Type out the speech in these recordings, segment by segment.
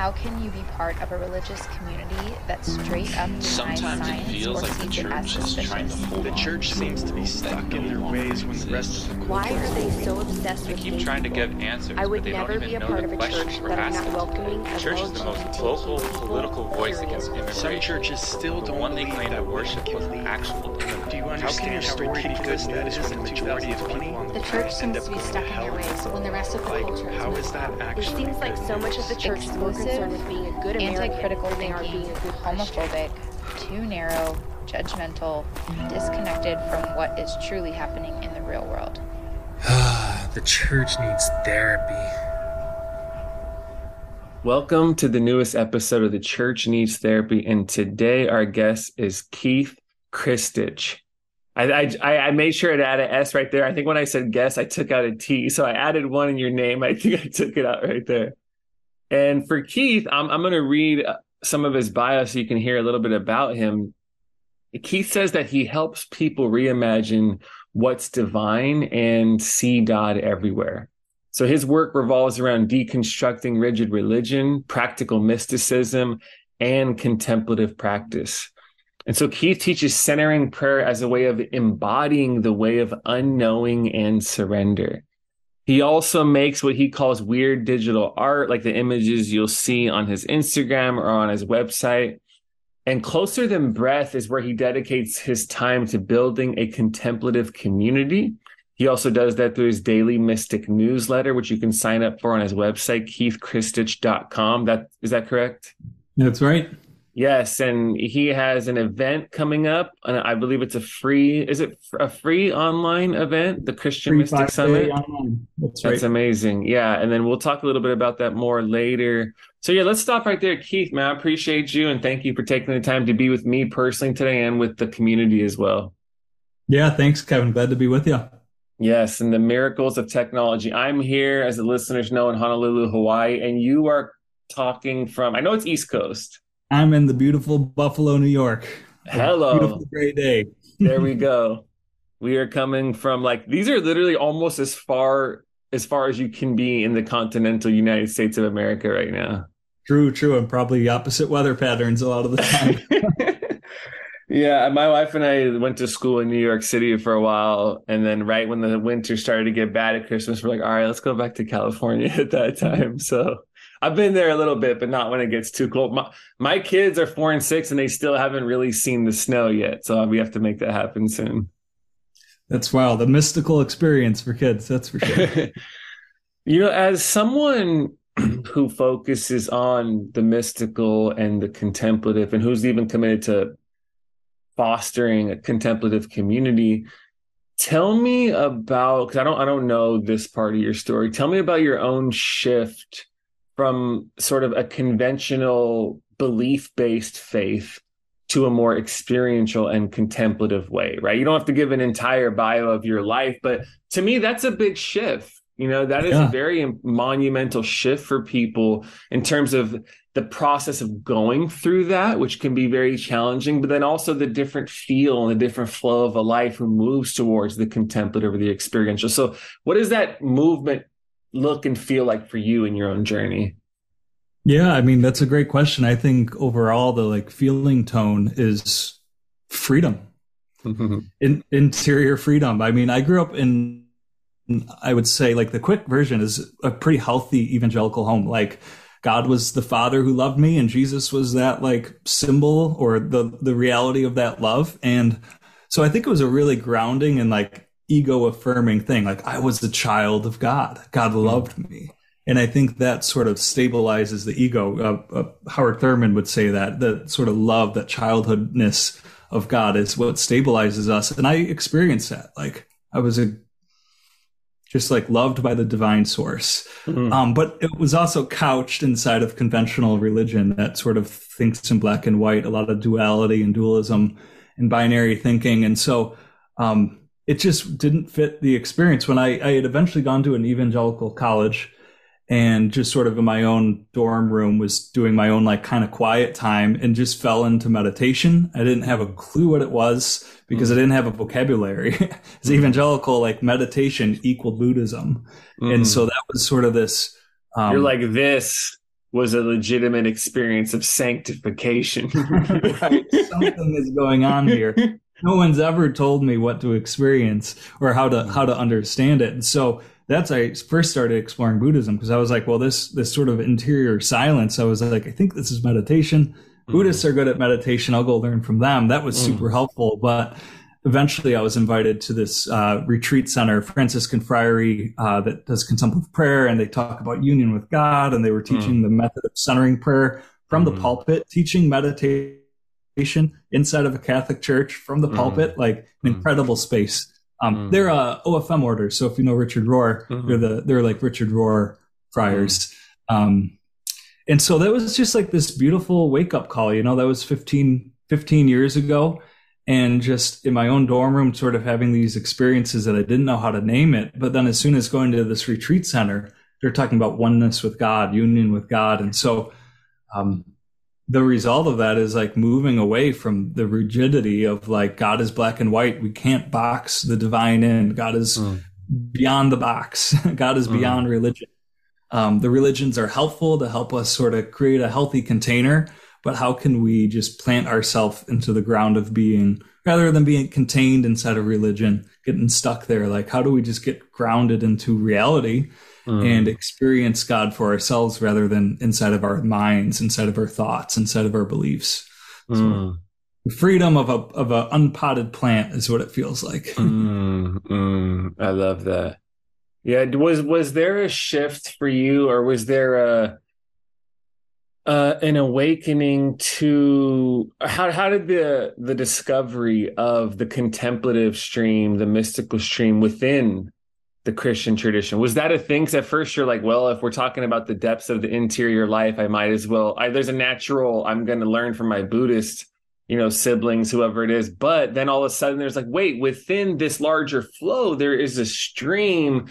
How can you be part of a religious community that straight up denies Sometimes it feels or like the sees it as church is trying to hold The church to seems to be stuck in their ways when the rest of the Why are they so obsessed They with keep gay trying to people? give answers, I would but they never don't be a part of a church we're that are not welcoming The of church is the most LGBTQ vocal people, political voice period. against immigration. Some churches still the don't one they believe claim to that worship we was an actual Do you How can understand your how story be ridiculous good that news is when when the the majority of people? on The the church seems to be stuck in their ways when the rest of the Like, culture is how is moving that on. It seems like so much of the church is more concerned with being a good American Anti-critical than they are being a good homophobic, too narrow, judgmental, disconnected from what is truly happening in the real world. the church needs therapy. Welcome to the newest episode of The Church Needs Therapy. And today our guest is Keith Kristich. I, I, I made sure to add an S right there. I think when I said guess, I took out a T. So I added one in your name. I think I took it out right there. And for Keith, I'm, I'm going to read uh, some of his bio so you can hear a little bit about him. Keith says that he helps people reimagine what's divine and see God everywhere. So his work revolves around deconstructing rigid religion, practical mysticism, and contemplative practice. And so Keith teaches centering prayer as a way of embodying the way of unknowing and surrender. He also makes what he calls weird digital art, like the images you'll see on his Instagram or on his website. And Closer Than Breath is where he dedicates his time to building a contemplative community. He also does that through his daily mystic newsletter, which you can sign up for on his website, keithkristich.com. That is that correct? That's right. Yes, and he has an event coming up, and I believe it's a free. Is it a free online event, the Christian Free Mystic Summit? That's That's right. amazing. Yeah. And then we'll talk a little bit about that more later. So, yeah, let's stop right there. Keith, man, I appreciate you and thank you for taking the time to be with me personally today and with the community as well. Yeah, thanks, Kevin. Glad to be with you. Yes. And the miracles of technology. I'm here, as the listeners know, in Honolulu, Hawaii, and you are talking from, I know it's East Coast. I'm in the beautiful Buffalo, New York. Hello. Beautiful, great day. There we go. We are coming from like, these are literally almost as far as far as you can be in the continental United States of America right now. True, true, and probably opposite weather patterns a lot of the time. yeah, my wife and I went to school in New York City for a while, and then right when the winter started to get bad at Christmas, we're like, all right, let's go back to California at that time. So I've been there a little bit, but not when it gets too cold. My, my kids are four and six, and they still haven't really seen the snow yet, so we have to make that happen soon. That's wild. A mystical experience for kids, that's for sure. you know, as someone who focuses on the mystical and the contemplative, and who's even committed to fostering a contemplative community, tell me about because I don't I don't know this part of your story. Tell me about your own shift from sort of a conventional belief-based faith to a more experiential and contemplative way, right? You don't have to give an entire bio of your life, but to me that's a big shift. You know, that is Yeah. a very monumental shift for people in terms of the process of going through that, which can be very challenging, but then also the different feel and the different flow of a life who moves towards the contemplative or the experiential. So, what does that movement look and feel like for you in your own journey? yeah, I mean, that's a great question. I think overall the like feeling tone is freedom. Mm-hmm. in, interior freedom. I mean, I grew up in, I would say, like the quick version is a pretty healthy evangelical home. Like God was the Father who loved me, and Jesus was that like symbol or the the reality of that love. And so I think it was a really grounding and like ego affirming thing. Like I was the child of God. God loved me. And I think that sort of stabilizes the ego. Uh, uh, Howard Thurman would say that the sort of love, that childhoodness of God is what stabilizes us. And I experienced that. Like I was a just like loved by the divine source. Mhm. Um, but it was also couched inside of conventional religion that sort of thinks in black and white, a lot of duality and dualism and binary thinking. And so um, it just didn't fit the experience. When I, I had eventually gone to an evangelical college and just sort of in my own dorm room was doing my own like kind of quiet time and just fell into meditation. I didn't have a clue what it was because I didn't have a vocabulary. As evangelical, like meditation equaled Buddhism. And Mhm. so that was sort of this. Um, you're like this. was a legitimate experience of sanctification. right. Something is going on here. No one's ever told me what to experience or how to how to understand it. And so that's I first started exploring Buddhism because I was like, well, this this sort of interior silence. I was like, I think this is meditation. Mm-hmm. Buddhists are good at meditation. I'll go learn from them. That was super mm-hmm. helpful. But eventually, I was invited to this uh, retreat center, Franciscan Friary, uh, that does contemplative prayer, and they talk about union with God, and they were teaching mm-hmm. the method of centering prayer from the mm. pulpit, teaching meditation inside of a Catholic church from the mm. pulpit, like an incredible space. Um, mm. They're uh, OFM orders. So if you know Richard Rohr, mm-hmm. they're the they're like Richard Rohr friars. Mm. Um, and so that was just like this beautiful wake up call. You know, that was 15, 15 years ago. And just in my own dorm room, sort of having these experiences that I didn't know how to name it. But then as soon as going to this retreat center, they're talking about oneness with God, union with God. And so um, the result of that is like moving away from the rigidity of like God is black and white. We can't box the divine in. God is mm. beyond the box. God is mm. beyond religion. Um, the religions are helpful to help us sort of create a healthy container, but how can we just plant ourselves into the ground of being rather than being contained inside of religion, getting stuck there? Like, how do we just get grounded into reality? Mm. and experience God for ourselves rather than inside of our minds, inside of our thoughts, inside of our beliefs. Mm. So the freedom of a of an unpotted plant is what it feels like. mm, mm, I love that. Yeah, was was there a shift for you, or was there a uh, an awakening to how how did the the discovery of the contemplative stream, the mystical stream within the Christian tradition. Was that a thing? Because at first you're like, well, if we're talking about the depths of the interior life, I might as well. I, there's a natural. I'm going to learn from my Buddhist, you know, siblings, whoever it is. But then all of a sudden, there's like, wait, within this larger flow, there is a stream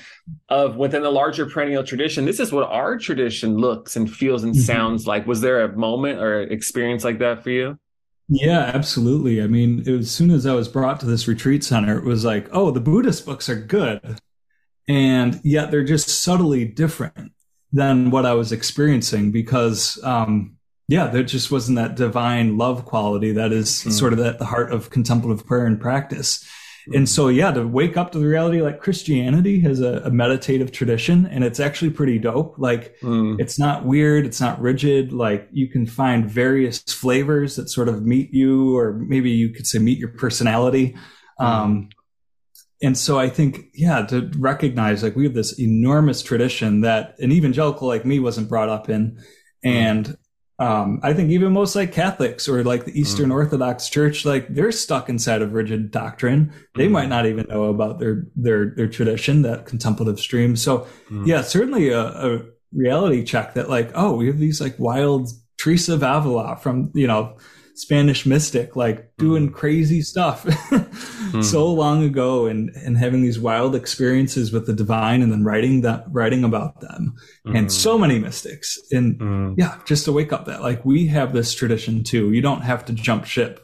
of within the larger perennial tradition. This is what our tradition looks and feels and mm-hmm. sounds like. Was there a moment or experience like that for you? Yeah, absolutely. I mean, as soon as I was brought to this retreat center, it was like, oh, the Buddhist books are good and yet they're just subtly different than what I was experiencing because, um, yeah, there just wasn't that divine love quality that is mm. sort of at the heart of contemplative prayer and practice. Mm. And so, yeah, to wake up to the reality, like Christianity has a, a meditative tradition and it's actually pretty dope. Like, mm. it's not weird. It's not rigid. Like, you can find various flavors that sort of meet you, or maybe you could say meet your personality. Mm. Um, and so I think, yeah, to recognize like we have this enormous tradition that an evangelical like me wasn't brought up in. And um, I think even most like Catholics or like the Eastern mm. Orthodox Church, like they're stuck inside of rigid doctrine. They mm. might not even know about their their their tradition, that contemplative stream. So mm. yeah, certainly a, a reality check that like, oh, we have these like wild Teresa of Avila from, you know, Spanish mystic, like doing crazy stuff mm. so long ago and, and having these wild experiences with the divine and then writing that, writing about them mm. and so many mystics. And mm. yeah, just to wake up that like we have this tradition too. You don't have to jump ship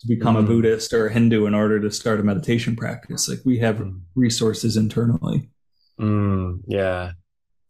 to become a mm. Buddhist or a Hindu in order to start a meditation practice. Like we have mm. resources internally. yeah.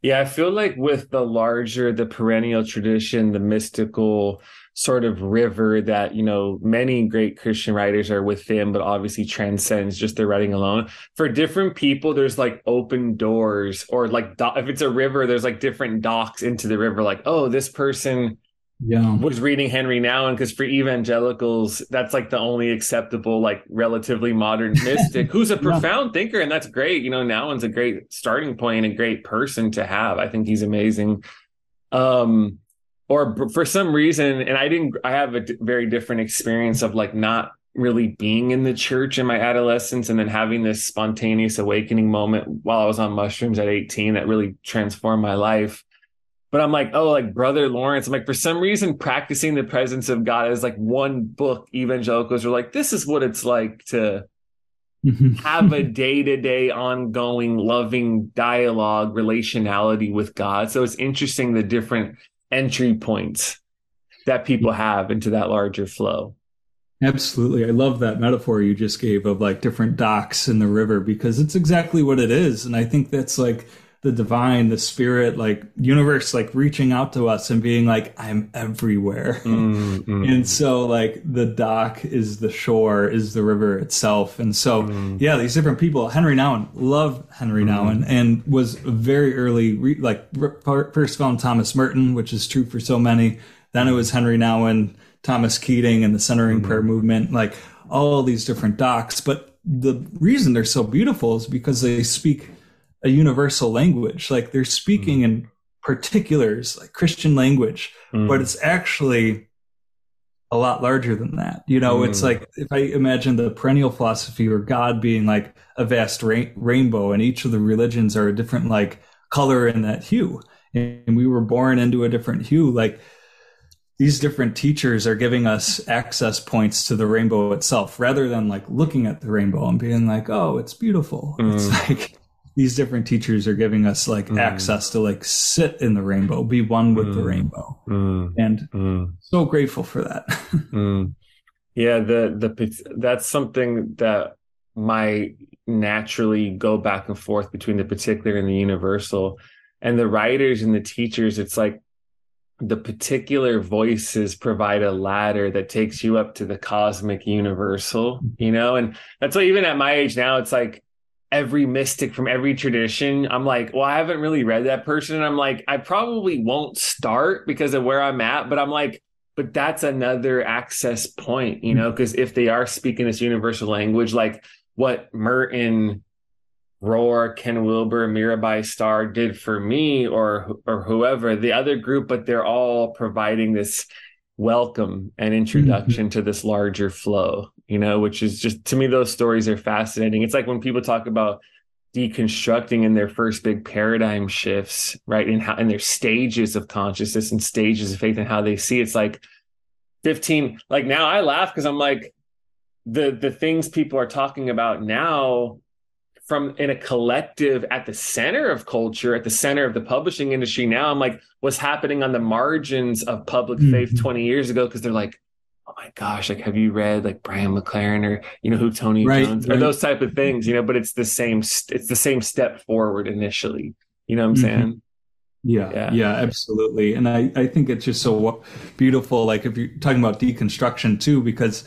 Yeah. I feel like with the larger, the perennial tradition, the mystical, sort of river that you know many great christian writers are within but obviously transcends just their writing alone for different people there's like open doors or like do- if it's a river there's like different docks into the river like oh this person yeah. Was reading henry nouwen and because for evangelicals that's like the only acceptable like relatively modern mystic who's a profound yeah. thinker and that's great. You know nouwen's a great starting point and a great person to have. I think he's amazing. Um or for some reason and i didn't i have a d- very different experience of like not really being in the church in my adolescence and then having this spontaneous awakening moment while i was on mushrooms at 18 that really transformed my life but i'm like oh like brother lawrence i'm like for some reason practicing the presence of god is like one book evangelicals are like this is what it's like to have a day-to-day ongoing loving dialogue relationality with god so it's interesting the different entry points that people have into that larger flow. Absolutely. I love that metaphor you just gave of like different docks in the river because it's exactly what it is. And I think that's like the divine, the spirit, like universe, like reaching out to us and being like, I'm everywhere. Mm-hmm. and so like the dock is the shore, is the river itself. And so, mm-hmm. yeah, these different people, Henry Nouwen, loved Henry mm-hmm. Nouwen and was very early, re- like first found Thomas Merton, which is true for so many. Then it was Henry Nouwen, Thomas Keating and the centering prayer mm-hmm. movement, like all these different docks. But the reason they're so beautiful is because they speak a universal language. Like they're speaking mm. in particulars, like Christian language, mm. but it's actually a lot larger than that. You know, mm. it's like if I imagine the perennial philosophy or God being like a vast ra- rainbow, and each of the religions are a different like color in that hue, and we were born into a different hue. Like these different teachers are giving us access points to the rainbow itself, rather than like looking at the rainbow and being like, "Oh, it's beautiful." It's mm. like these different teachers are giving us like mm. access to like sit in the rainbow, be one with mm. the rainbow, mm. and mm. so grateful for that. Mm. yeah, the the that's something that might naturally go back and forth between the particular and the universal, and the writers and the teachers. It's like the particular voices provide a ladder that takes you up to the cosmic universal, you know, and that's why even at my age now, it's like every mystic from every tradition. I'm like, well, I haven't really read that person. And I'm like, I probably won't start because of where I'm at, but I'm like, but that's another access point, you know, because if they are speaking this universal language, like what Merton, Rohr, Ken Wilber, Mirabai Starr did for me or or whoever, the other group, but they're all providing this welcome and introduction mm-hmm. to this larger flow you know, which is just to me, those stories are fascinating. It's like when people talk about deconstructing in their first big paradigm shifts, right? In how in their stages of consciousness and stages of faith and how they see it's like 15, like now I laugh because I'm like, the the things people are talking about now from in a collective at the center of culture at the center of the publishing industry now i'm like what's happening on the margins of public mm-hmm. faith 20 years ago because they're like my gosh, like have you read like Brian McLaren or you know who Tony right, Jones right. or those type of things, you know, but it's the same it's the same step forward initially. You know what I'm mm-hmm. saying? Yeah, yeah, yeah, absolutely. And I, I think it's just so beautiful. Like if you're talking about deconstruction too, because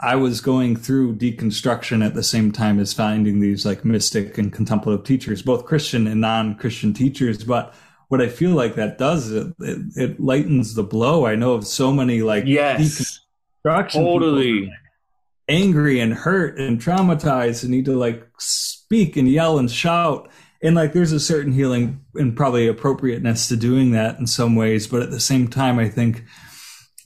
I was going through deconstruction at the same time as finding these like mystic and contemplative teachers, both Christian and non-Christian teachers. But what I feel like that does it, it, it lightens the blow. I know of so many like yes totally. angry and hurt and traumatized and need to like speak and yell and shout. And like there's a certain healing and probably appropriateness to doing that in some ways. But at the same time i think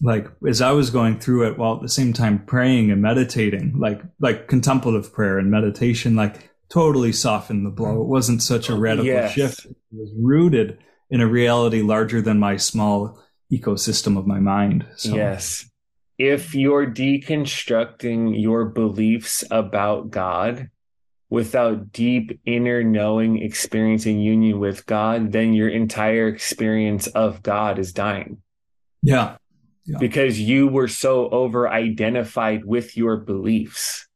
like as i was going through it while at the same time praying and meditating like like contemplative prayer and meditation like totally softened the blow. It wasn't such a radical yes. shift. It was rooted in a reality larger than my small ecosystem of my mind. So. yes if you're deconstructing your beliefs about God without deep inner knowing, experiencing union with God, then your entire experience of God is dying. Yeah. yeah. Because you were so over identified with your beliefs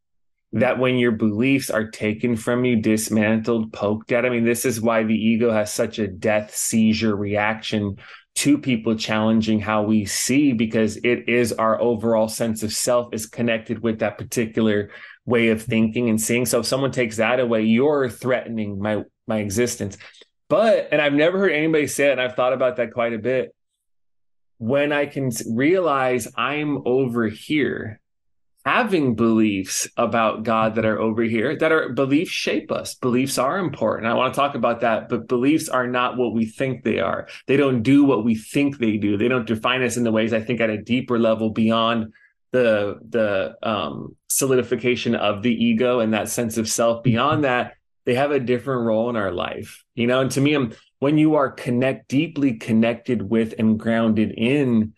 that when your beliefs are taken from you, dismantled, poked at, I mean, this is why the ego has such a death seizure reaction to people challenging how we see because it is our overall sense of self is connected with that particular way of thinking and seeing. So if someone takes that away you're threatening my my existence. But and i've never heard anybody say it and i've thought about that quite a bit. When i can realize i'm over here having beliefs about God that are over here that are beliefs shape us. Beliefs are important. I want to talk about that, but beliefs are not what we think they are. They don't do what we think they do. They don't define us in the ways I think at a deeper level beyond the the um, solidification of the ego and that sense of self. Beyond that, they have a different role in our life. You know, and to me, I'm, when you are connect deeply connected with and grounded in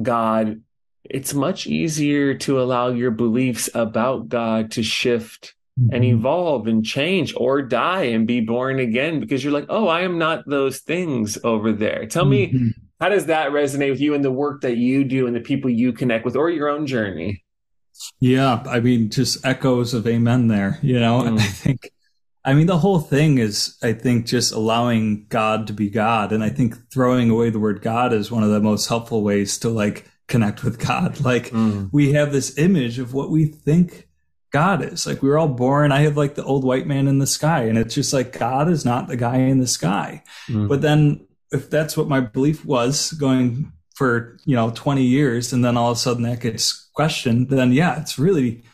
God, it's much easier to allow your beliefs about God to shift mm-hmm. and evolve and change or die and be born again because you're like, oh, I am not those things over there. Tell mm-hmm. me, how does that resonate with you and the work that you do and the people you connect with or your own journey? Yeah, I mean, just echoes of amen there, you know, mm. and I think I mean, the whole thing is, I think, just allowing God to be God. And I think throwing away the word God is one of the most helpful ways to like connect with God. Like mm. we have this image of what we think God is. Like we were all born. I have like the old white man in the sky, and it's just like God is not the guy in the sky. Mm. But then, if that's what my belief was going for, you know, 20 years, and then all of a sudden that gets questioned, then yeah, it's really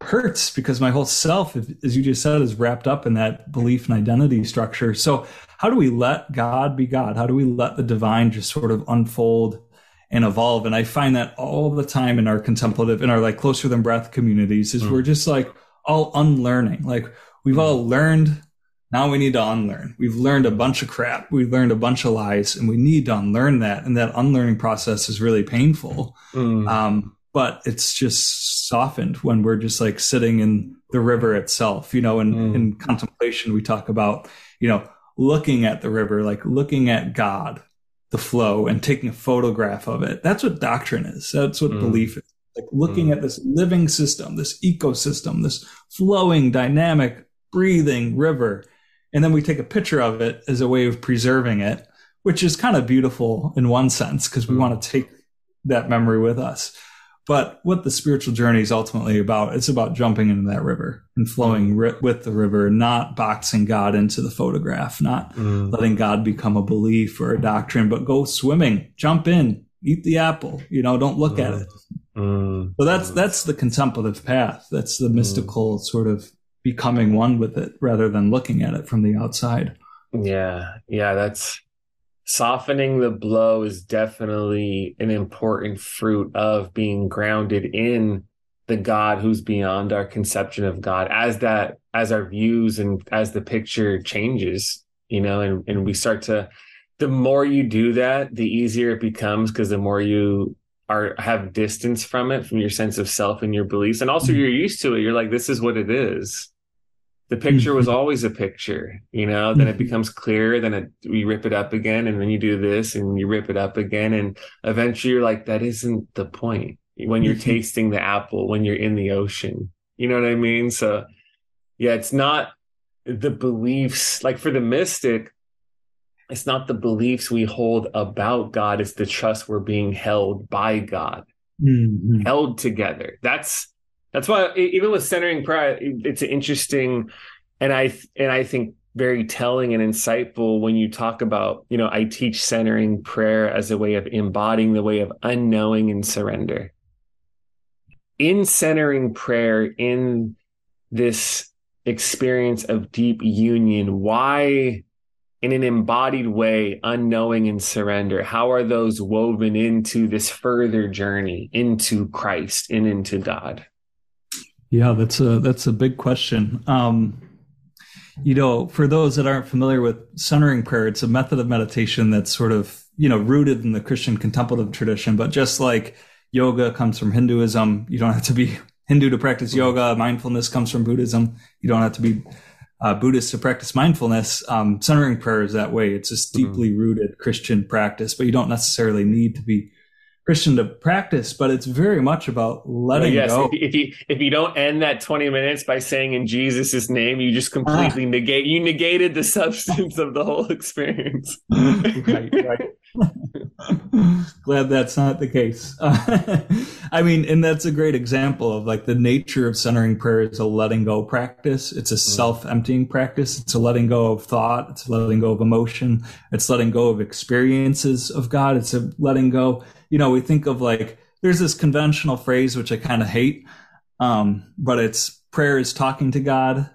hurts because my whole self, as you just said, is wrapped up in that belief and identity structure. So, how do we let God be God? How do we let the divine just sort of unfold and evolve? And I find that all the time in our contemplative, in our like closer than breath communities, is mm. we're just like all unlearning. Like we've all learned. Now we need to unlearn. We've learned a bunch of crap. We've learned a bunch of lies, and we need to unlearn that. And that unlearning process is really painful. Mm. Um, but it's just softened when we're just like sitting in the river itself you know in, mm. in contemplation we talk about you know looking at the river like looking at god the flow and taking a photograph of it that's what doctrine is that's what mm. belief is like looking mm. at this living system this ecosystem this flowing dynamic breathing river and then we take a picture of it as a way of preserving it which is kind of beautiful in one sense because we mm. want to take that memory with us but what the spiritual journey is ultimately about, it's about jumping into that river and flowing mm. ri- with the river, not boxing God into the photograph, not mm. letting God become a belief or a doctrine, but go swimming, jump in, eat the apple, you know, don't look mm. at it. Mm. So that's, that's the contemplative path. That's the mm. mystical sort of becoming one with it rather than looking at it from the outside. Yeah. Yeah. That's, softening the blow is definitely an important fruit of being grounded in the God who's beyond our conception of God as that as our views and as the picture changes, you know, and, and we start to the more you do that, the easier it becomes because the more you are have distance from it, from your sense of self and your beliefs. And also mm-hmm. you're used to it. You're like, this is what it is the picture was always a picture, you know, then it becomes clear, then it, we rip it up again and then you do this and you rip it up again. And eventually you're like, that isn't the point when you're mm-hmm. tasting the apple, when you're in the ocean, you know what I mean? So yeah, it's not the beliefs, like for the mystic, it's not the beliefs we hold about God. It's the trust we're being held by God, mm-hmm. held together. That's, that's why even with centering prayer, it's interesting, and I and I think very telling and insightful when you talk about you know I teach centering prayer as a way of embodying the way of unknowing and surrender. In centering prayer, in this experience of deep union, why in an embodied way, unknowing and surrender, how are those woven into this further journey into Christ and into God? Yeah, that's a that's a big question. Um, you know, for those that aren't familiar with centering prayer, it's a method of meditation that's sort of you know rooted in the Christian contemplative tradition. But just like yoga comes from Hinduism, you don't have to be Hindu to practice yoga. Mindfulness comes from Buddhism. You don't have to be uh, Buddhist to practice mindfulness. Um, centering prayer is that way. It's this mm-hmm. deeply rooted Christian practice, but you don't necessarily need to be Christian to practice, but it's very much about letting well, yes, go. If, if, you if you don't end that twenty minutes by saying in Jesus' name, you just completely ah. negate you negated the substance of the whole experience. right, right. Glad that's not the case. Uh, I mean, and that's a great example of like the nature of centering prayer is a letting go practice. It's a mm. self emptying practice. It's a letting go of thought. It's letting go of emotion. It's letting go of experiences of God. It's a letting go you know, we think of like, there's this conventional phrase which I kind of hate, um, but it's prayer is talking to God,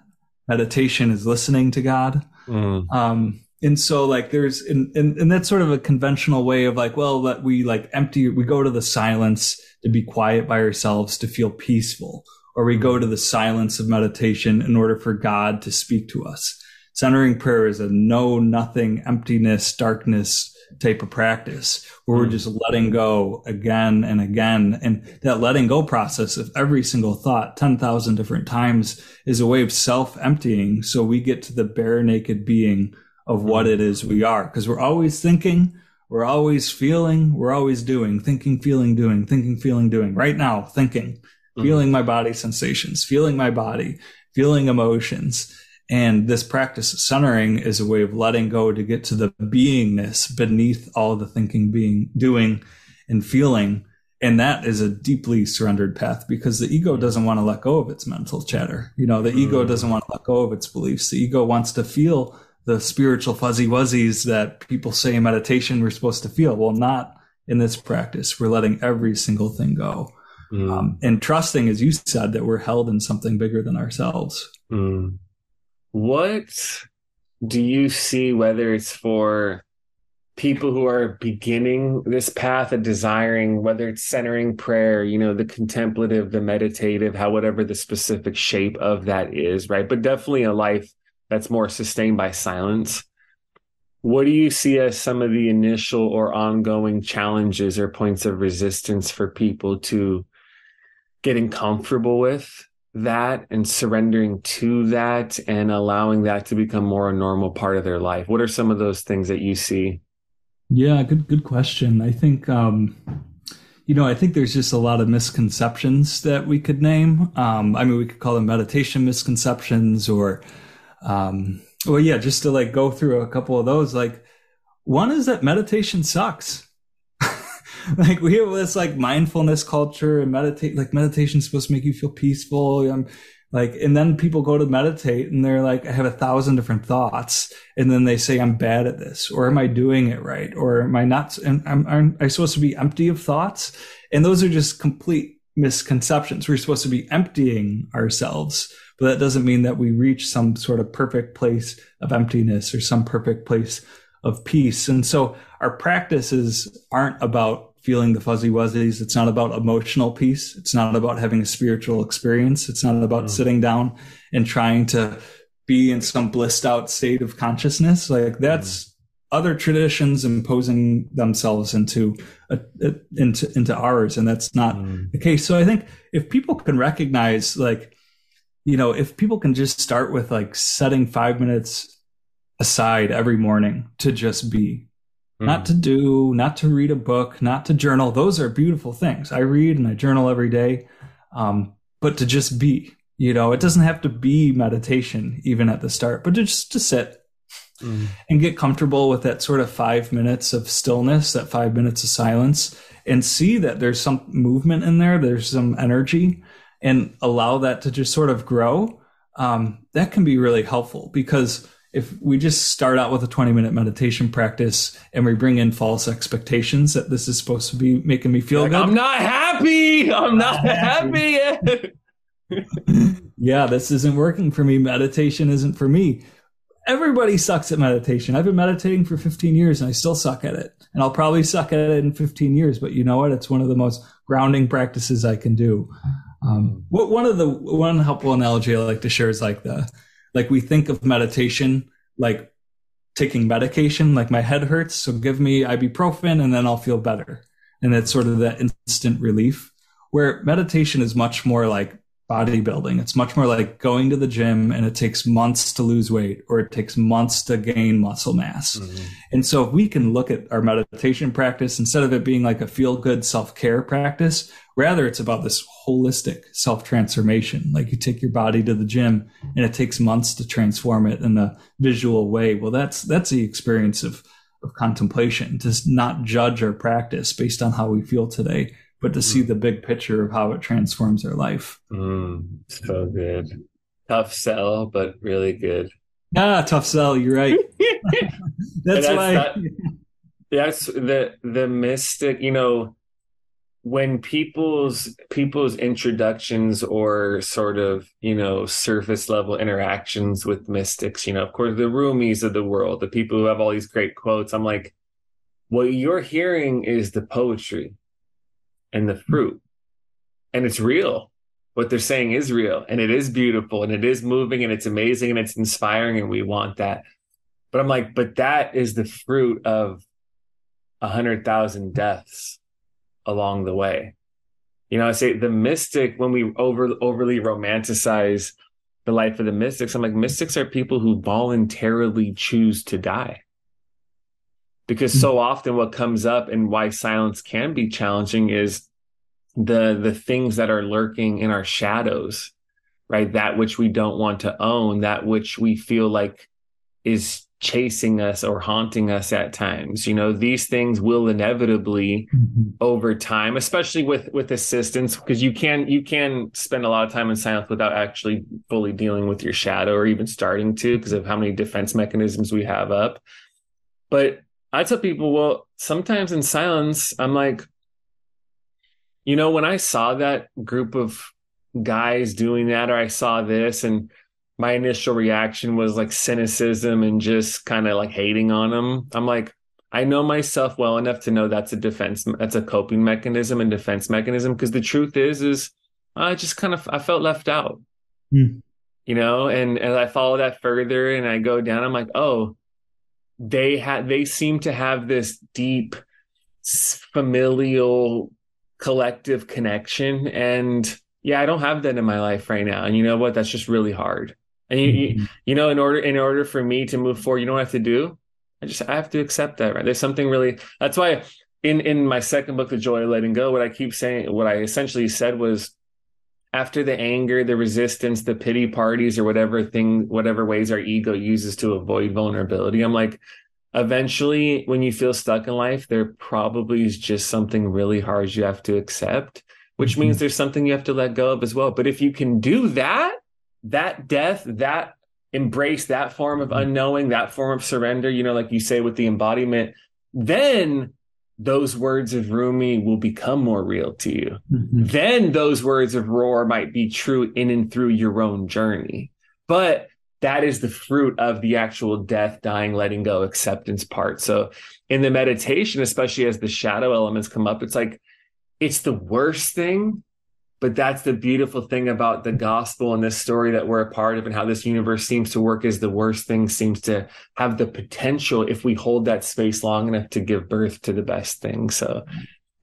meditation is listening to God. Mm. Um, and so like there's and, and and that's sort of a conventional way of like well that we like empty we go to the silence to be quiet by ourselves to feel peaceful or we go to the silence of meditation in order for god to speak to us centering prayer is a no nothing emptiness darkness type of practice where we're hmm. just letting go again and again. And that letting go process of every single thought 10,000 different times is a way of self emptying. So we get to the bare naked being of what it is we are because we're always thinking. We're always feeling, we're always doing, thinking, feeling, doing, thinking, feeling, doing. Right now, thinking, mm-hmm. feeling my body sensations, feeling my body, feeling emotions. And this practice of centering is a way of letting go to get to the beingness beneath all the thinking, being, doing, and feeling. And that is a deeply surrendered path because the ego doesn't want to let go of its mental chatter. You know, the mm. ego doesn't want to let go of its beliefs. The ego wants to feel the spiritual fuzzy wuzzies that people say in meditation we're supposed to feel. Well, not in this practice. We're letting every single thing go. Mm. Um, and trusting, as you said, that we're held in something bigger than ourselves. Mm. What do you see, whether it's for people who are beginning this path of desiring, whether it's centering prayer, you know, the contemplative, the meditative, how whatever the specific shape of that is, right? But definitely a life that's more sustained by silence. What do you see as some of the initial or ongoing challenges or points of resistance for people to getting comfortable with that and surrendering to that and allowing that to become more a normal part of their life? What are some of those things that you see? Yeah, good good question. I think um you know, I think there's just a lot of misconceptions that we could name. Um, I mean, we could call them meditation misconceptions or um, well, yeah, just to like go through a couple of those. Like, one is that meditation sucks. like we have this like mindfulness culture and meditate. Like meditation is supposed to make you feel peaceful. Um, like, and then people go to meditate and they're like, I have a thousand different thoughts, and then they say I'm bad at this, or am I doing it right, or am I not? And i'm am I supposed to be empty of thoughts? And those are just complete misconceptions. We're supposed to be emptying ourselves but that doesn't mean that we reach some sort of perfect place of emptiness or some perfect place of peace. And so our practices aren't about feeling the fuzzy wuzzies. It's not about emotional peace. It's not about having a spiritual experience. It's not about mm. sitting down and trying to be in some blissed out state of consciousness. Like that's mm. other traditions imposing themselves into a, a, into into ours, and that's not mm. the case. So I think if people can recognize like you know, if people can just start with like setting five minutes aside every morning to just be, mm. not to do, not to read a book, not to journal, those are beautiful things. I read and I journal every day, um, but to just be, you know, it doesn't have to be meditation even at the start, but to just to sit mm. and get comfortable with that sort of five minutes of stillness, that five minutes of silence, and see that there's some movement in there, there's some energy and allow that to just sort of grow, um, that can be really helpful because if we just start out with a 20 minute meditation practice and we bring in false expectations that this is supposed to be making me feel like, good. I'm not happy. I'm not, not happy. happy. yeah, this isn't working for me. Meditation isn't for me. Everybody sucks at meditation. I've been meditating for 15 years and I still suck at it. And I'll probably suck at it in 15 years, but you know what? It's one of the most grounding practices I can do. Um, what one of the one helpful analogy I like to share is like the like we think of meditation like taking medication, like my head hurts, so give me ibuprofen and then I'll feel better, and it's sort of that instant relief. Where meditation is much more like bodybuilding. It's much more like going to the gym and it takes months to lose weight or it takes months to gain muscle mass. Mm-hmm. And so if we can look at our meditation practice instead of it being like a feel good self care practice, rather it's about this holistic self transformation. Like you take your body to the gym and it takes months to transform it in a visual way. Well, that's, that's the experience of, of contemplation to not judge our practice based on how we feel today but to see mm. the big picture of how it transforms their life. Mm, so good. Tough sell, but really good. Ah, tough sell. You're right. that's, that's, why. That, that's the the mystic. You know, when people's people's introductions or sort of you know surface level interactions with mystics. You know, of course, the Rumis of the world, the people who have all these great quotes. I'm like, what you're hearing is the poetry and the hmm. fruit. And it's real. What they're saying is real and it is beautiful and it is moving and it's amazing and it's inspiring and we want that. But I'm like, but that is the fruit of a hundred thousand deaths along the way. You know, I say the mystic when we over overly romanticize the life of the mystics, I'm like, mystics are people who voluntarily choose to die because hmm. so often what comes up and why silence can be challenging is the the things that are lurking in our shadows right? That which we don't want to own, that which we feel like is chasing us or haunting us at times you know these things will inevitably mm-hmm. over time especially with with assistance because you can you can spend a lot of time in silence without actually fully dealing with your shadow or even starting to because of how many defense mechanisms we have up but i tell people well sometimes in silence i'm like you know when i saw that group of guys doing that or i saw this and my initial reaction was like cynicism and just kind of like hating on them. I'm like, I know myself well enough to know that's a defense, that's a coping mechanism and defense mechanism. Because the truth is, is I just kind of I felt left out, mm. you know. And as I follow that further and I go down, I'm like, oh, they had they seem to have this deep familial collective connection and yeah i don't have that in my life right now and you know what that's just really hard and you, mm-hmm. you, you know, in order in order for me to move forward, you know what I have to do? I just I have to accept that, right? There's something really that's why in in my second book, The Joy of Letting Go, what I keep saying, what I essentially said was after the anger, the resistance, the pity parties, or whatever thing, whatever ways our ego uses to avoid vulnerability, I'm like, eventually, when you feel stuck in life, there probably is just something really hard you have to accept, which mm-hmm. means there's something you have to let go of as well. But if you can do that, that death, that embrace that form of mm-hmm. unknowing, that form of surrender, you know, like you say with the embodiment, then those words of Rumi will become more real to you. Mm-hmm. Then those words of Rohr might be true in and through your own journey. But that is the fruit of the actual death, dying, letting go, acceptance part. So in the meditation, especially as the shadow elements come up, it's like, it's the worst thing but that's the beautiful thing about the gospel and this story that we're a part of and how this universe seems to work is the worst thing seems to have the potential if we hold that space long enough to give birth to the best thing so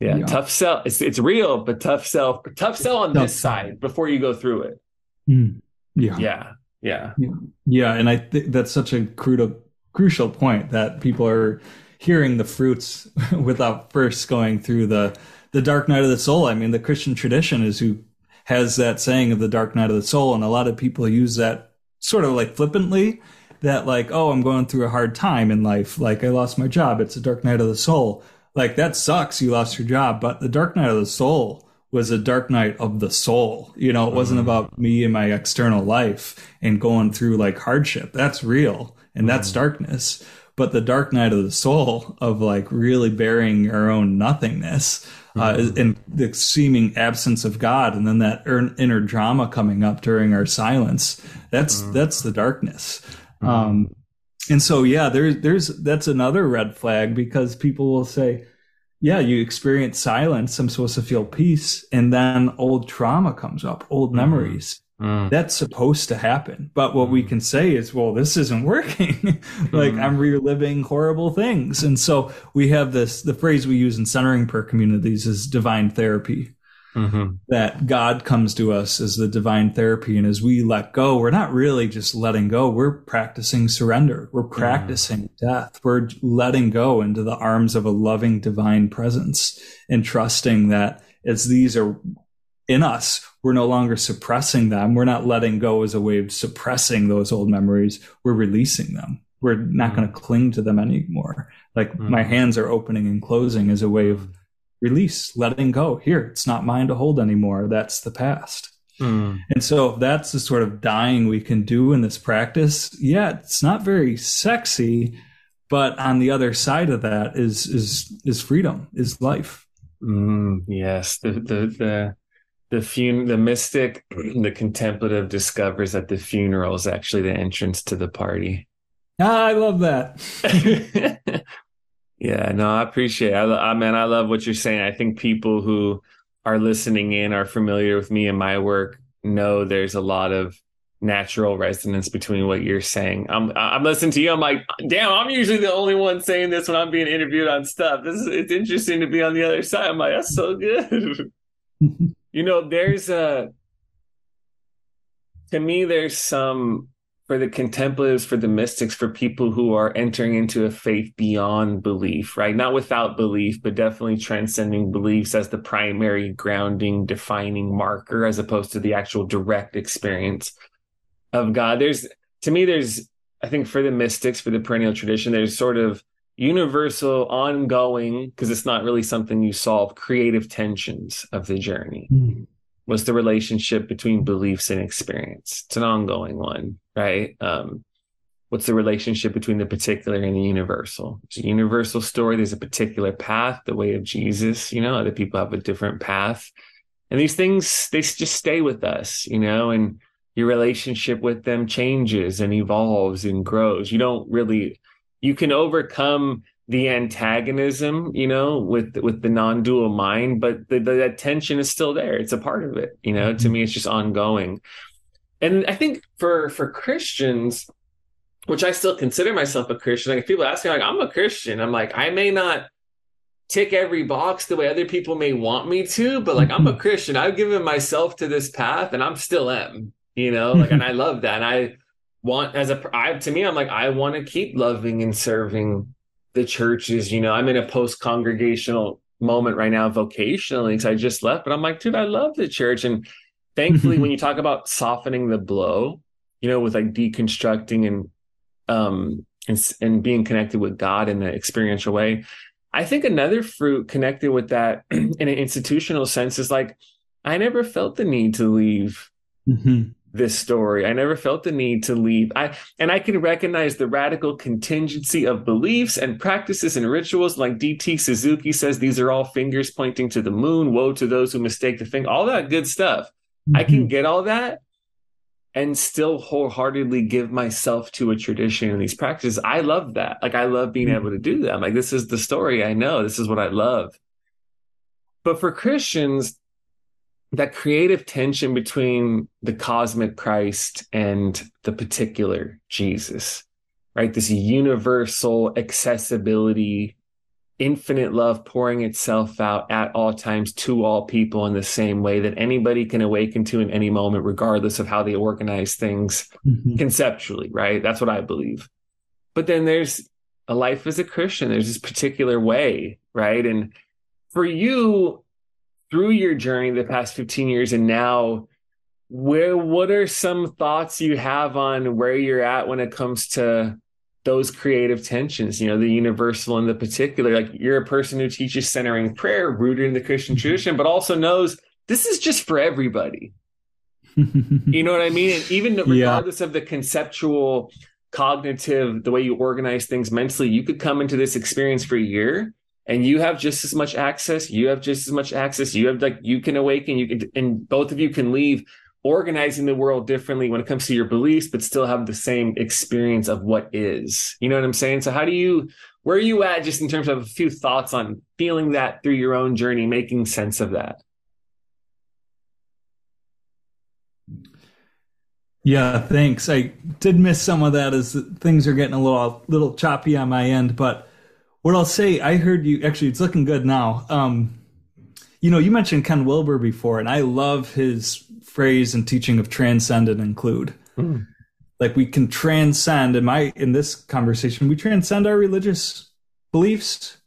yeah, yeah. tough sell it's it's real but tough sell tough sell on this side before you go through it mm. yeah yeah yeah yeah, yeah. and i think that's such a crucial crucial point that people are hearing the fruits without first going through the the dark night of the soul. I mean, the Christian tradition is who has that saying of the dark night of the soul, and a lot of people use that sort of like flippantly. That like, oh, I'm going through a hard time in life. Like I lost my job. It's a dark night of the soul. Like that sucks. You lost your job, but the dark night of the soul was a dark night of the soul. You know, it wasn't mm-hmm. about me and my external life and going through like hardship. That's real and that's mm. darkness. But the dark night of the soul of like really bearing your own nothingness uh, mm-hmm. and the seeming absence of God, and then that inner drama coming up during our silence. That's mm-hmm. that's the darkness. Mm-hmm. Um, and so, yeah, there's there's that's another red flag because people will say, "Yeah, you experience silence. I'm supposed to feel peace," and then old trauma comes up, old mm-hmm. memories. Mm. That's supposed to happen. But what we mm. can say is, well, this isn't working. like mm. I'm reliving horrible things. And so we have this, the phrase we use in centering prayer communities is divine therapy. Mm-hmm. That God comes to us as the divine therapy. And as we let go, we're not really just letting go. We're practicing surrender. We're mm. practicing mm. death. We're letting go into the arms of a loving divine presence and trusting that as these are in us, we're no longer suppressing them. We're not letting go as a way of suppressing those old memories. We're releasing them. We're not mm. going to cling to them anymore. Like mm. my hands are opening and closing as a way of release, letting go. Here, it's not mine to hold anymore. That's the past. Mm. And so that's the sort of dying we can do in this practice. Yeah, it's not very sexy, but on the other side of that is is is freedom, is life. Mm, yes, the the the the fun the mystic the contemplative discovers that the funeral is actually the entrance to the party ah, i love that yeah no i appreciate it I, I man i love what you're saying i think people who are listening in are familiar with me and my work know there's a lot of natural resonance between what you're saying. I'm I'm listening to you. I'm like, damn, I'm usually the only one saying this when I'm being interviewed on stuff. This is it's interesting to be on the other side. I'm like, that's so good. You know, there's a to me there's some for the contemplatives, for the mystics, for people who are entering into a faith beyond belief, right? Not without belief, but definitely transcending beliefs as the primary grounding, defining marker, as opposed to the actual direct experience of God. There's, to me, there's, I think for the mystics, for the perennial tradition, there's sort of universal, ongoing, because it's not really something you solve, creative tensions of the journey. Mm was the relationship between beliefs and experience. It's an ongoing one, right? Um, what's the relationship between the particular and the universal? It's a universal story. There's a particular path, the way of Jesus. You know, other people have a different path, and these things they just stay with us. You know, and your relationship with them changes and evolves and grows. You don't really, you can overcome the antagonism, you know, with with the non-dual mind, but the, the tension is still there. It's a part of it, you know. Mm-hmm. To me, it's just ongoing. And I think for for Christians, which I still consider myself a Christian, like people ask me, like, I'm a Christian. I'm like, I may not tick every box the way other people may want me to, but like I'm a mm-hmm. Christian. I've given myself to this path and I'm still am, you know, like and I love that. And I want as a I to me, I'm like, I want to keep loving and serving the churches. You know, I'm in a post congregational moment right now vocationally because I just left, but I'm like, dude, I love the church. And thankfully, when you talk about softening the blow, you know, with like deconstructing and um and and being connected with God in the experiential way, I think another fruit connected with that in an institutional sense is like I never felt the need to leave. Mm-hmm this story. I never felt the need to leave. I and I can recognize the radical contingency of beliefs and practices and rituals. Like DT Suzuki says, these are all fingers pointing to the moon. Woe to those who mistake the finger. All that good stuff. Mm-hmm. I can mm-hmm. get all that and still wholeheartedly give myself to a tradition and these practices. I love that. Like I love being mm-hmm. able to do that. I'm like, this is the story I know. This is what I love. But for Christians, that creative tension between the cosmic Christ and the particular Jesus, right? This universal accessibility, infinite love pouring itself out at all times to all people in the same way that anybody can awaken to in any moment, regardless of how they organize things mm-hmm. conceptually, right? That's what I believe. But then there's a life as a Christian, there's this particular way, right? And for you, through your journey the past 15 years and now where what are some thoughts you have on where you're at when it comes to those creative tensions you know the universal and the particular? Like you're a person who teaches centering prayer rooted in the christian tradition but also knows this is just for everybody. You know what i mean? And even regardless yeah. of the conceptual cognitive the way you organize things mentally you could come into this experience for a year and you have just as much access you have just as much access. You have like you can awaken you can and both of you can leave organizing the world differently when it comes to your beliefs but still have the same experience of what is. You know what i'm saying? So how do you where are you at just in terms of a few thoughts on feeling that through your own journey making sense of that? Yeah thanks. I did miss some of that as things are getting a little little choppy on my end but what I'll say, I heard you actually. It's looking good now. Um, you know, you mentioned Ken Wilber before, and I love his phrase and teaching of transcend and include. Mm. Like we can transcend in my in this conversation, we transcend our religious beliefs,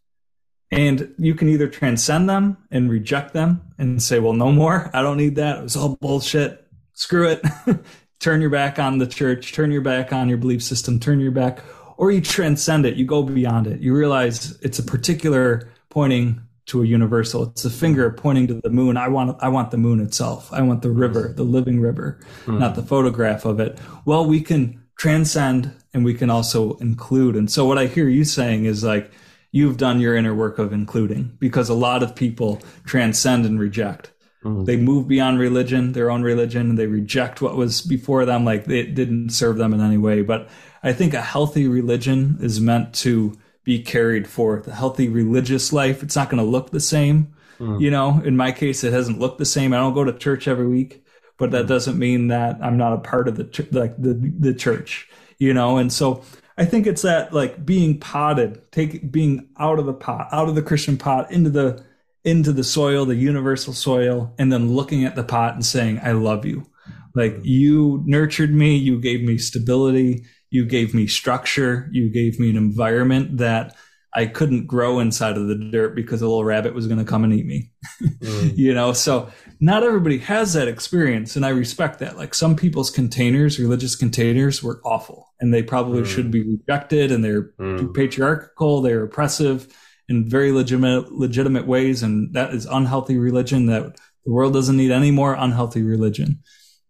and you can either transcend them and reject them and say, "Well, no more. I don't need that. It was all bullshit. Screw it." turn your back on the church. Turn your back on your belief system. Turn your back or you transcend it, you go beyond it. You realize it's a particular pointing to a universal. It's a finger pointing to the moon. I want I want the moon itself. I want the river, the living river, mm. not the photograph of it. Well, we can transcend and we can also include. And so what I hear you saying is like you've done your inner work of including because a lot of people transcend and reject. Mm-hmm. They move beyond religion, their own religion, and they reject what was before them, like it didn't serve them in any way. But I think a healthy religion is meant to be carried forth. A healthy religious life, it's not going to look the same. Mm. You know, in my case, it hasn't looked the same. I don't go to church every week, but that mm. doesn't mean that I'm not a part of the like the the church. You know, and so I think it's that like being potted, take being out of the pot, out of the Christian pot into the into the soil, the universal soil, and then looking at the pot and saying, "I love you." Like you nurtured me, you gave me stability, you gave me structure, you gave me an environment that I couldn't grow inside of the dirt because a little rabbit was going to come and eat me. Mm. you know, so not everybody has that experience. And I respect that. Like some people's containers, religious containers, were awful and they probably mm. should be rejected and they're mm. patriarchal, they're oppressive in very legitimate, legitimate ways. And that is unhealthy religion that the world doesn't need any more unhealthy religion.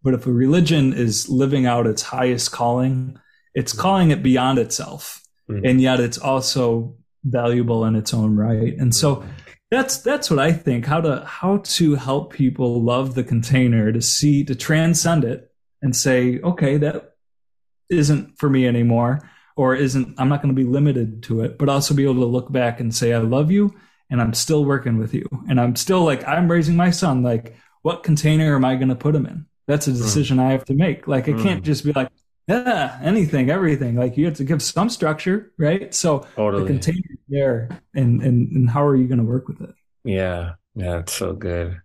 But if a religion is living out its highest calling, it's mm. calling it beyond itself. Mm. And yet it's also valuable in its own right. And so that's that's what I think how to how to help people love the container to see to transcend it and say okay that isn't for me anymore or isn't I'm not going to be limited to it but also be able to look back and say I love you and I'm still working with you and I'm still like I'm raising my son like what container am I going to put him in that's a hmm. decision mm. I have to make like I can't hmm. just be like yeah, anything, everything. Like you have to give some structure, right? So totally. the container there, and and and how are you going to work with it? Yeah, yeah, it's so good.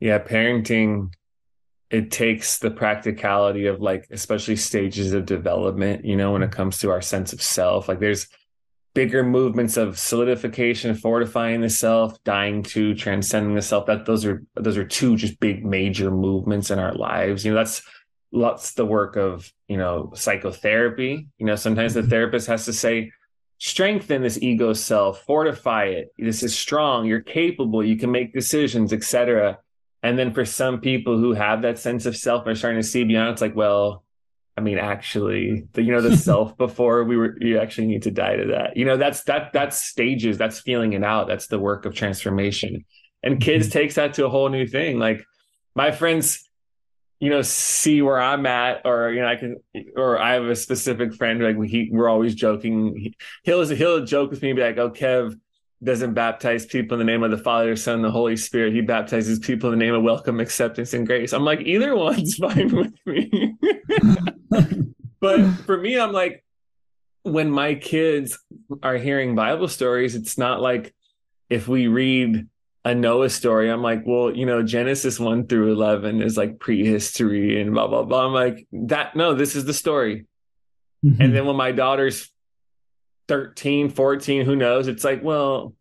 Yeah, parenting. It takes the practicality of like, especially stages of development. You know, when it comes to our sense of self, like there's bigger movements of solidification, fortifying the self, dying to, transcending the self. That those are those are two just big major movements in our lives. You know, that's lots the work of you know psychotherapy. You know sometimes the mm-hmm. therapist has to say strengthen this ego self fortify it. This is strong. You're capable. You can make decisions etc and then for some people who have that sense of self are starting to see beyond it's like well i mean actually the you know the self before we were you actually need to die to that. You know that's that that's stages. That's feeling it out. That's the work of transformation. And kids mm-hmm. takes that to a whole new thing. Like my friends you know, see where I'm at, or you know, I can, or I have a specific friend like he, we're always joking. He, he'll he'll joke with me, be like, "Oh, Kev doesn't baptize people in the name of the Father, Son, and the Holy Spirit. He baptizes people in the name of welcome, acceptance, and grace." I'm like, either one's fine with me. but for me, I'm like, when my kids are hearing Bible stories, it's not like if we read a Noah story, I'm like, well, you know, Genesis 1 through 11 is like prehistory and blah, blah, blah. I'm like, that, no, this is the story. Mm-hmm. And then when my daughter's 13, 14, who knows? It's like, well,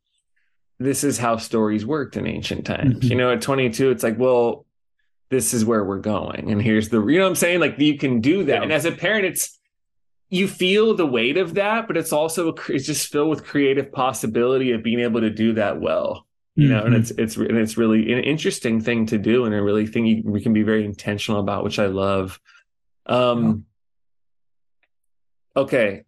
this is how stories worked in ancient times. Mm-hmm. You know, at 22, it's like, well, this is where we're going. And here's the, you know what I'm saying? Like, you can do that. Yeah. And as a parent, it's, you feel the weight of that, but it's also, it's just filled with creative possibility of being able to do that well you know, mm-hmm. and it's it's and it's really an interesting thing to do, and a really thing you, we can be very intentional about, which I love. Um, okay,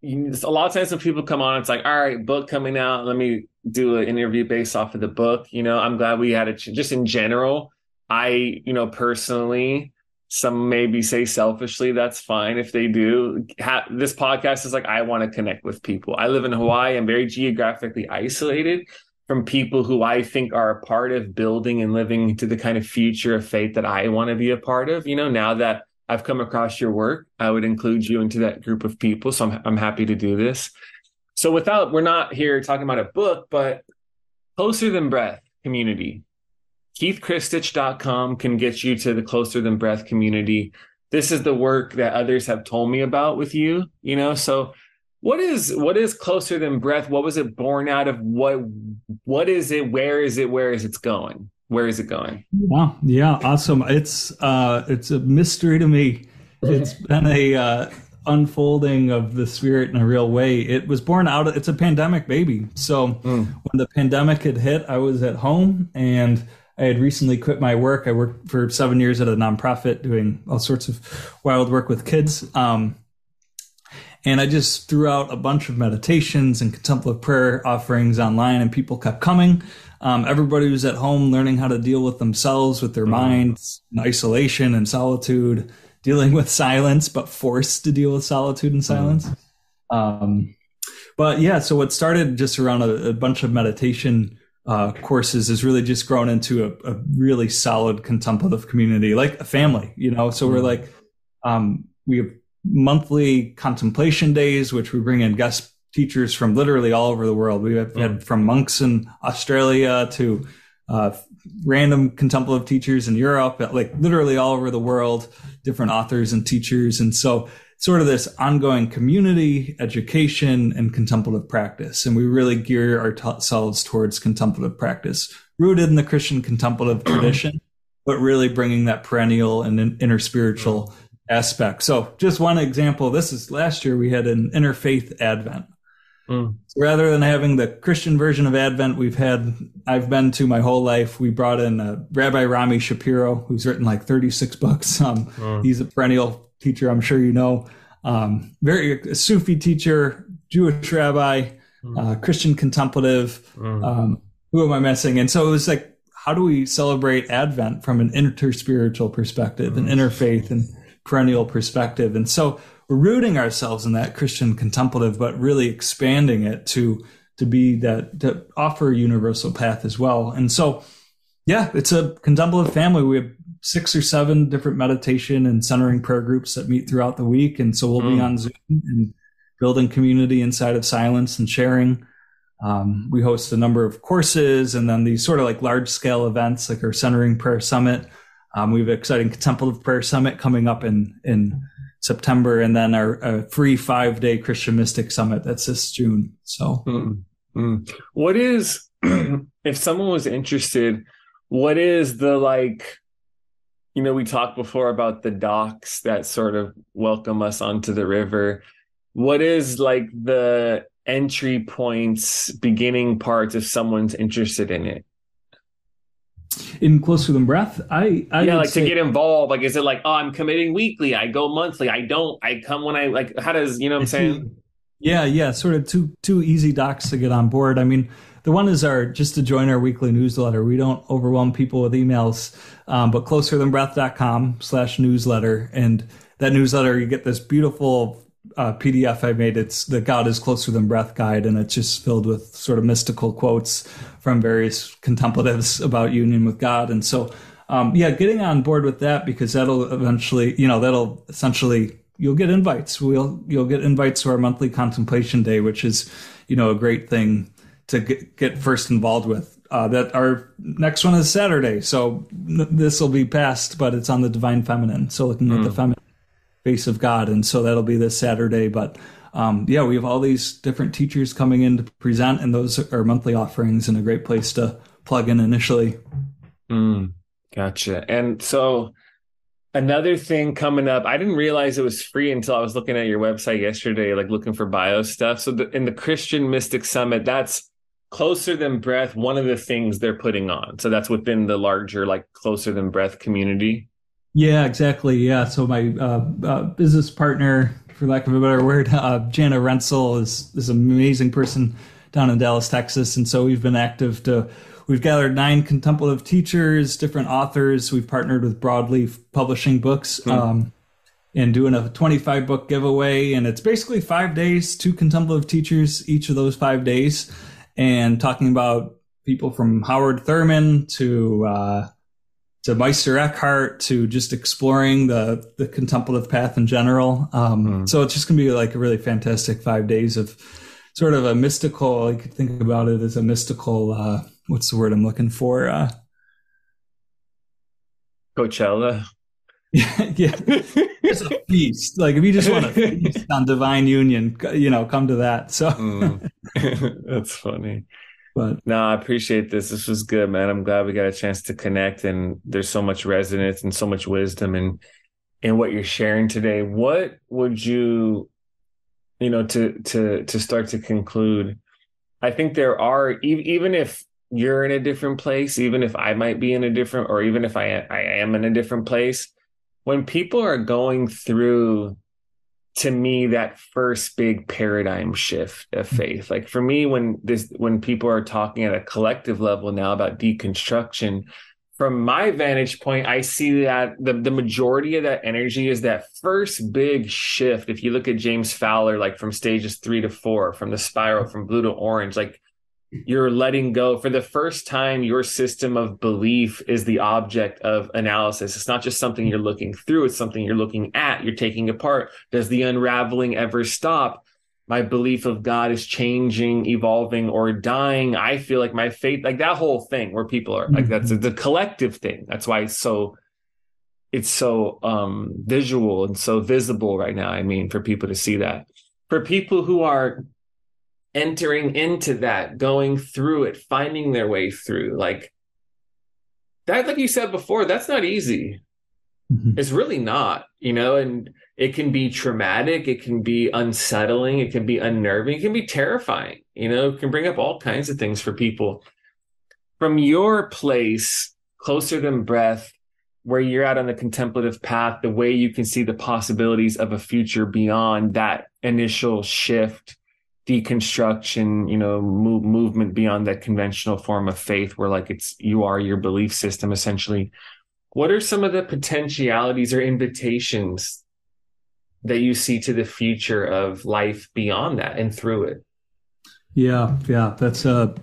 you, a lot of times when people come on, it's like, all right, book coming out. Let me do an interview based off of the book. You know, I'm glad we had it. Just in general, I, you know, personally some maybe say selfishly that's fine if they do. Ha- this podcast is like i want to connect with people. I live in hawaii. I'm very geographically isolated from people who i think are a part of building and living to the kind of future of faith that i want to be a part of. You know now that i've come across your work i would include you into that group of people so i'm, I'm happy to do this. So without we're not here talking about a book but closer than breath community KeithKristich.com can get you to the Closer Than Breath community. This is the work that others have told me about with you, you know. So what is what is closer than breath? What was it born out of? What what is it? Where is it? Where is it going? Where is it going? Yeah yeah. Awesome. It's uh it's a mystery to me. It's been a uh unfolding of the spirit in a real way. It was born out of it's a pandemic baby. So mm. when the pandemic had hit i was at home and I had recently quit my work. I worked for seven years at a nonprofit doing all sorts of wild work with kids. Um, and I just threw out a bunch of meditations and contemplative prayer offerings online, and people kept coming. Um, everybody was at home learning how to deal with themselves, with their mm-hmm. minds, in isolation and solitude, dealing with silence, but forced to deal with solitude and silence. Mm-hmm. Um, but yeah, so it started just around a, a bunch of meditation uh, courses has really just grown into a, a, really solid contemplative community, like a family, you know. So we're mm-hmm. like, um, we have monthly contemplation days, which we bring in guest teachers from literally all over the world. We have had mm. from monks in Australia to uh, random contemplative teachers in Europe, like literally all over the world, different authors and teachers. And so sort of this ongoing community, education, and contemplative practice. And we really gear ourselves towards contemplative practice, rooted in the Christian contemplative tradition, but really bringing that perennial and inner spiritual mm. aspect. So just one example, this is last year we had an interfaith Advent. Mm. So rather than having the Christian version of Advent, we've had, I've been to my whole life. We brought in uh, Rabbi Rami Shapiro, who's written like 36 books. Um, mm. He's a perennial teacher, I'm sure you know. Um, very a Sufi teacher, Jewish rabbi, mm. uh, Christian contemplative. Mm. Um, who am I missing? And so it was like, how do we celebrate Advent from an interspiritual perspective, an interfaith and perennial perspective? And so rooting ourselves in that Christian contemplative, but really expanding it to to be that to offer a universal path as well. And so, yeah, it's a contemplative family. We have six or seven different meditation and centering prayer groups that meet throughout the week, and so we'll mm. be on Zoom and building community inside of silence and sharing. Um, we host a number of courses and then these sort of like large scale events like our centering prayer summit. Um, we have an exciting contemplative prayer summit coming up in in September, and then our, free five day Christian Mystic Summit that's this June. So, mm-hmm. what is if someone was interested? What is the like? You know, we talked before about the docks that sort of welcome us onto the river. What is like the entry points, beginning parts if someone's interested in it? In closer than breath i, I yeah like say, to get involved like is it like oh i'm committing weekly i go monthly i don't i come when i like how does you know what i'm saying? yeah yeah sort of two two easy docs to get on board. I mean the one is our just to join our weekly newsletter. We don't overwhelm people with emails um, but closer than breath.com slash newsletter and that newsletter you get this beautiful uh, PDF I made. It's the God is Closer Than Breath guide, and it's just filled with sort of mystical quotes from various contemplatives about union with God. And so, um, yeah, getting on board with that because that'll eventually, you know, that'll essentially you'll get invites. We'll you'll get invites to our monthly contemplation day, which is, you know, a great thing to get, get first involved with. Uh, that our next one is Saturday, so this will be past, but it's on the divine feminine. So looking mm. at the feminine face of God. And so that'll be this Saturday. But um, yeah, we have all these different teachers coming in to present, and those are monthly offerings and a great place to plug in initially. Mm, gotcha. And so another thing coming up, I didn't realize it was free until I was looking at your website yesterday, like looking for bio stuff. So the, in the Christian Mystic Summit, that's closer than breath one of the things they're putting on so that's within the larger like closer than breath community yeah, exactly. Yeah. So my uh, uh, business partner, for lack of a better word, uh, Jana Rensel is is an amazing person down in Dallas, Texas, and so we've been active to. We've gathered nine contemplative teachers, different authors. We've partnered with Broadleaf Publishing Books. Hmm. Um, and doing a 25 book giveaway. And it's basically five days, two contemplative teachers each of those five days, and talking about people from Howard Thurman to uh, to Meister Eckhart to just exploring the the contemplative path in general. Um, mm. So it's just gonna be like a really fantastic five days of sort of a mystical. You could think about it as a mystical. Uh, what's the word I'm looking for? Uh, Coachella. yeah, yeah. it's a feast. Like if you just want to feast on divine union, you know, come to that. So mm. that's funny. But no, I appreciate this. This was good, man. I'm glad we got a chance to connect and there's so much resonance and so much wisdom in in what you're sharing today. What would you you know to to to start to conclude? I think there are even if you're in a different place, even if I might be in a different or even if I I am in a different place, when people are going through to me that first big paradigm shift of mm-hmm. faith like for me when this when people are talking at a collective level now about deconstruction from my vantage point i see that the, the majority of that energy is that first big shift if you look at james fowler like from stages three to four from the spiral from blue to orange like you're letting go for the first time your system of belief is the object of analysis it's not just something you're looking through it's something you're looking at you're taking apart does the unraveling ever stop my belief of God is changing, evolving, or dying. I feel like my faith, like that whole thing where people are like, that's Mhm. the collective thing. That's why it's so, it's so um, visual and so visible right now. I mean, for people to see that. For people who are entering into that, going through it, finding their way through, like that, like you said before, that's not easy. Mhm. It's really not, you know, and it can be traumatic, it can be unsettling, it can be unnerving, it can be terrifying, you know, it can bring up all kinds of things for people. From your place, closer than breath, where you're at on the contemplative path, the way you can see the possibilities of a future beyond that initial shift, deconstruction, you know, move, movement beyond that conventional form of faith, where like it's you are your belief system essentially. What are some of the potentialities or invitations that you see to the future of life beyond that and through it? Yeah, yeah, that's a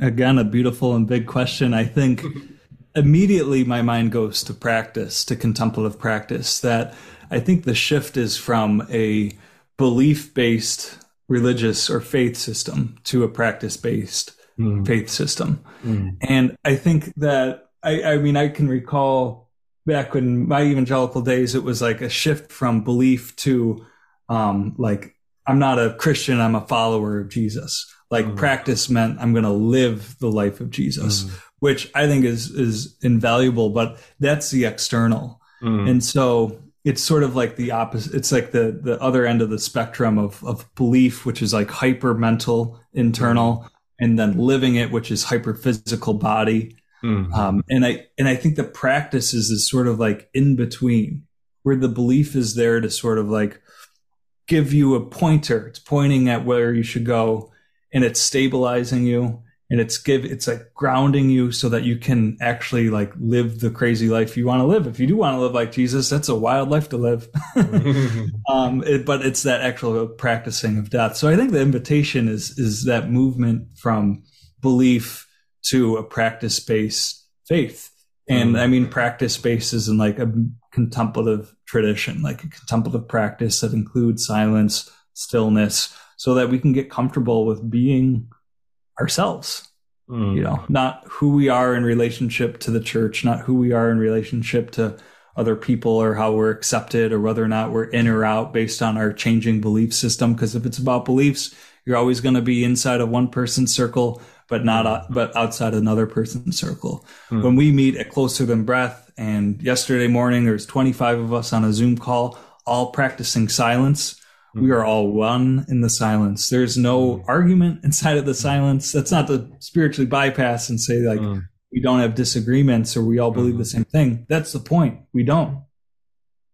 again a beautiful and big question. I think immediately my mind goes to practice, to contemplative practice. That I think the shift is from a belief-based religious or faith system to a practice-based faith system. And I think that I, I mean I can recall back when my evangelical days, it was like a shift from belief to um, like I'm not a Christian, I'm a follower of Jesus. Like Mm. practice meant I'm going to live the life of Jesus, Mm. which I think is is invaluable. But that's the external, Mm. and so it's sort of like the opposite. It's like the the other end of the spectrum of of belief, which is like hyper mental, internal, and then living it, which is hyper physical body. Mm. Um, and I and I think the practice is sort of like in between, where the belief is there to sort of like give you a pointer. It's pointing at where you should go, and it's stabilizing you, and it's give it's like grounding you so that you can actually like live the crazy life you want to live. If you do want to live like Jesus, that's a wild life to live. um, it, but it's that actual practicing of death. So I think the invitation is is that movement from belief to a practice based faith. And Mm. I mean, practice based is in like a contemplative tradition, like a contemplative practice that includes silence, stillness, so that we can get comfortable with being ourselves Mm. you know not who we are in relationship to the church not who we are in relationship to other people or how we're accepted or whether or not we're in or out based on our changing belief system because if it's about beliefs you're always going to be inside of one person's circle but not out- but outside another person's circle Hmm. when we meet at closer than breath and yesterday morning there's 25 of us on a zoom call all practicing silence we are all one in the silence. There's no argument inside of the silence. That's not to spiritually bypass and say like Mm. we don't have disagreements or we all believe the same thing. That's the point. We don't.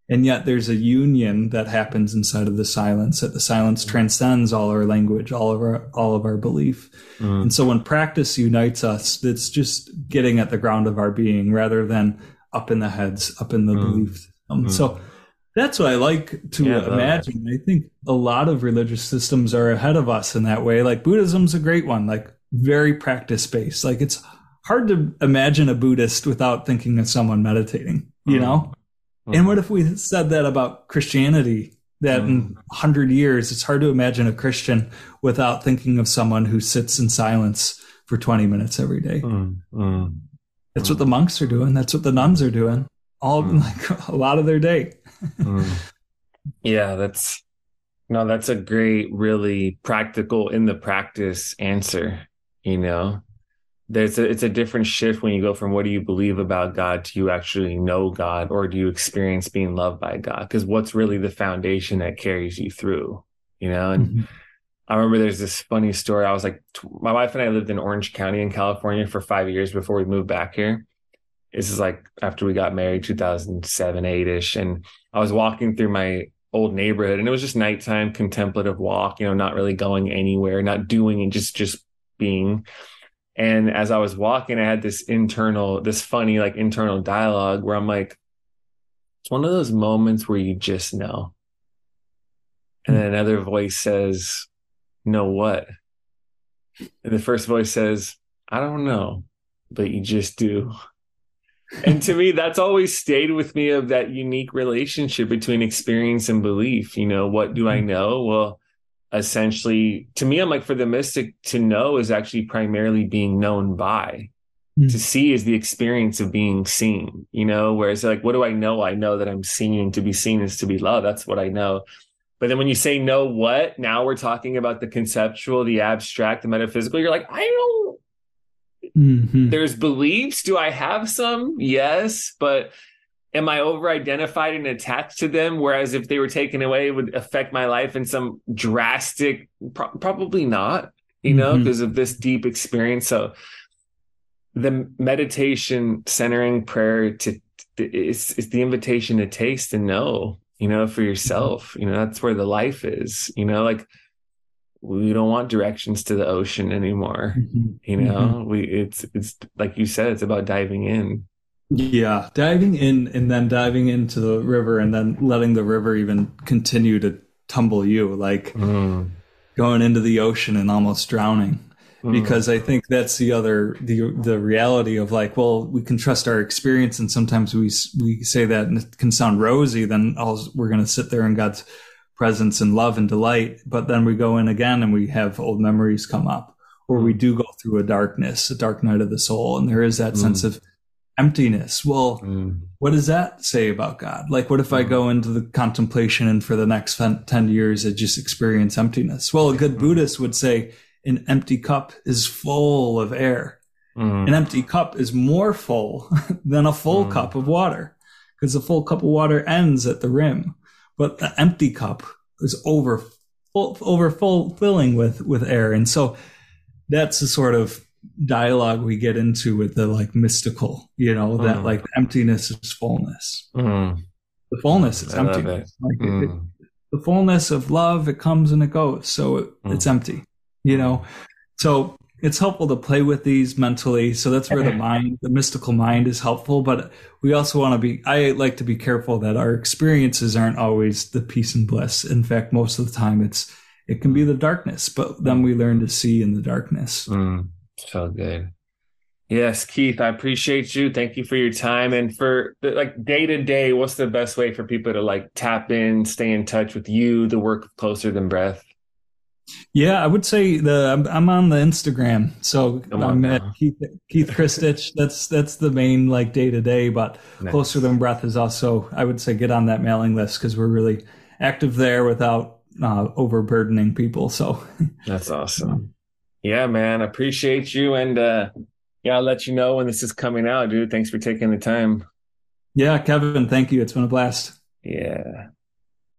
And yet there's a union that happens inside of the silence, that the silence transcends all our language, all of our all of our belief. Mm. And so when practice unites us, it's just getting at the ground of our being rather than up in the heads, up in the Mm. belief. Mm. So that's what I like to Yeah, imagine. I think a lot of religious systems are ahead of us in that way. Like Buddhism's a great one, like very practice based. Like it's hard to imagine a Buddhist without thinking of someone meditating, you Mm. know? Mm. And what if we said that about Christianity? That in a hundred years, it's hard to imagine a Christian without thinking of someone who sits in silence for 20 minutes every day. Mm. Mm. That's what the monks are doing. That's what the nuns are doing. All Mm. like a lot of their day. Mm. Yeah, that's no, that's a great, really practical in the practice answer. You know, there's a, it's a different shift when you go from what do you believe about God to you actually know God or do you experience being loved by God? Because what's really the foundation that carries you through, you know? And Mhm. I remember there's this funny story. I was like, tw- my wife and I lived in Orange County in California for five years before we moved back here. This is like after we got married, 2007, 8 ish. And I was walking through my old neighborhood and it was just nighttime contemplative walk, you know, not really going anywhere, not doing and just, just being. And as I was walking, I had this internal, this funny, like internal dialogue where I'm like, it's one of those moments where you just know. And then another voice says, know what? And the first voice says, I don't know, but you just do. And to me, that's always stayed with me of that unique relationship between experience and belief. You know, what do I know? Well, essentially to me i'm like for the mystic to know is actually primarily being known by Mm. to see is the experience of being seen you know whereas like what do i know i know that i'm seeing to be seen is to be loved that's what i know but then when you say know what now we're talking about the conceptual the abstract the metaphysical you're like i don't Mhm. there's beliefs. Do i have some? Yes but am i over identified and attached to them? Whereas if they were taken away it would affect my life in some drastic pro- probably not you know because of this deep experience. So the meditation centering prayer to is is the invitation to taste and know you know for yourself. You know that's where the life is you know like we don't want directions to the ocean anymore Mhm. you know mm-hmm. we it's it's like you said it's about diving in Yeah, diving in and then diving into the river and then letting the river even continue to tumble you, like mm. going into the ocean and almost drowning. Mm. Because I think that's the other the the reality of like, well, we can trust our experience, and sometimes we we say that and it can sound rosy. Then all we're going to sit there and God's presence and love and delight, but then we go in again and we have old memories come up, or we do go through a darkness, a dark night of the soul, and there is that Mm. sense of emptiness. Well, Mm. what does that say about God? Like, what if I go into the contemplation and for the next 10 years I just experience emptiness? Well, a good Buddhist would say an empty cup is full of air. Mm. An empty cup is more full than a full Mm. cup of water because a full cup of water ends at the rim, but the empty cup is over full, over fulfilling with, with air. And so that's the sort of dialogue we get into with the like mystical, you know, that Mm. like emptiness is fullness. Mm. The fullness is emptiness. Like it- it- Mm. the fullness of love, it comes and it goes. So it, Mm. it's empty, you know? So it's helpful to play with these mentally. So that's where the mind, the mystical mind is helpful. But we also want to be, I like to be careful that our experiences aren't always the peace and bliss. In fact, most of the time it's, it can be the darkness, but then we learn to see in the darkness. Mm. So good. Yes, Keith, I appreciate you. Thank you for your time and for the, like day to day. What's the best way for people to like tap in, stay in touch with you, the work of Closer Than Breath? Yeah, I would say the I'm, I'm on the Instagram, so Come I'm at Keith Keith Kristich. That's that's the main like day to day. But Nice. closer than breath is also I would say get on that mailing list because we're really active there without uh, overburdening people. So That's awesome. Yeah, man. Appreciate you. And uh yeah, I'll let you know when this is coming out, dude. Thanks for taking the time. yeah, Kevin, thank you. It's been a blast. Yeah.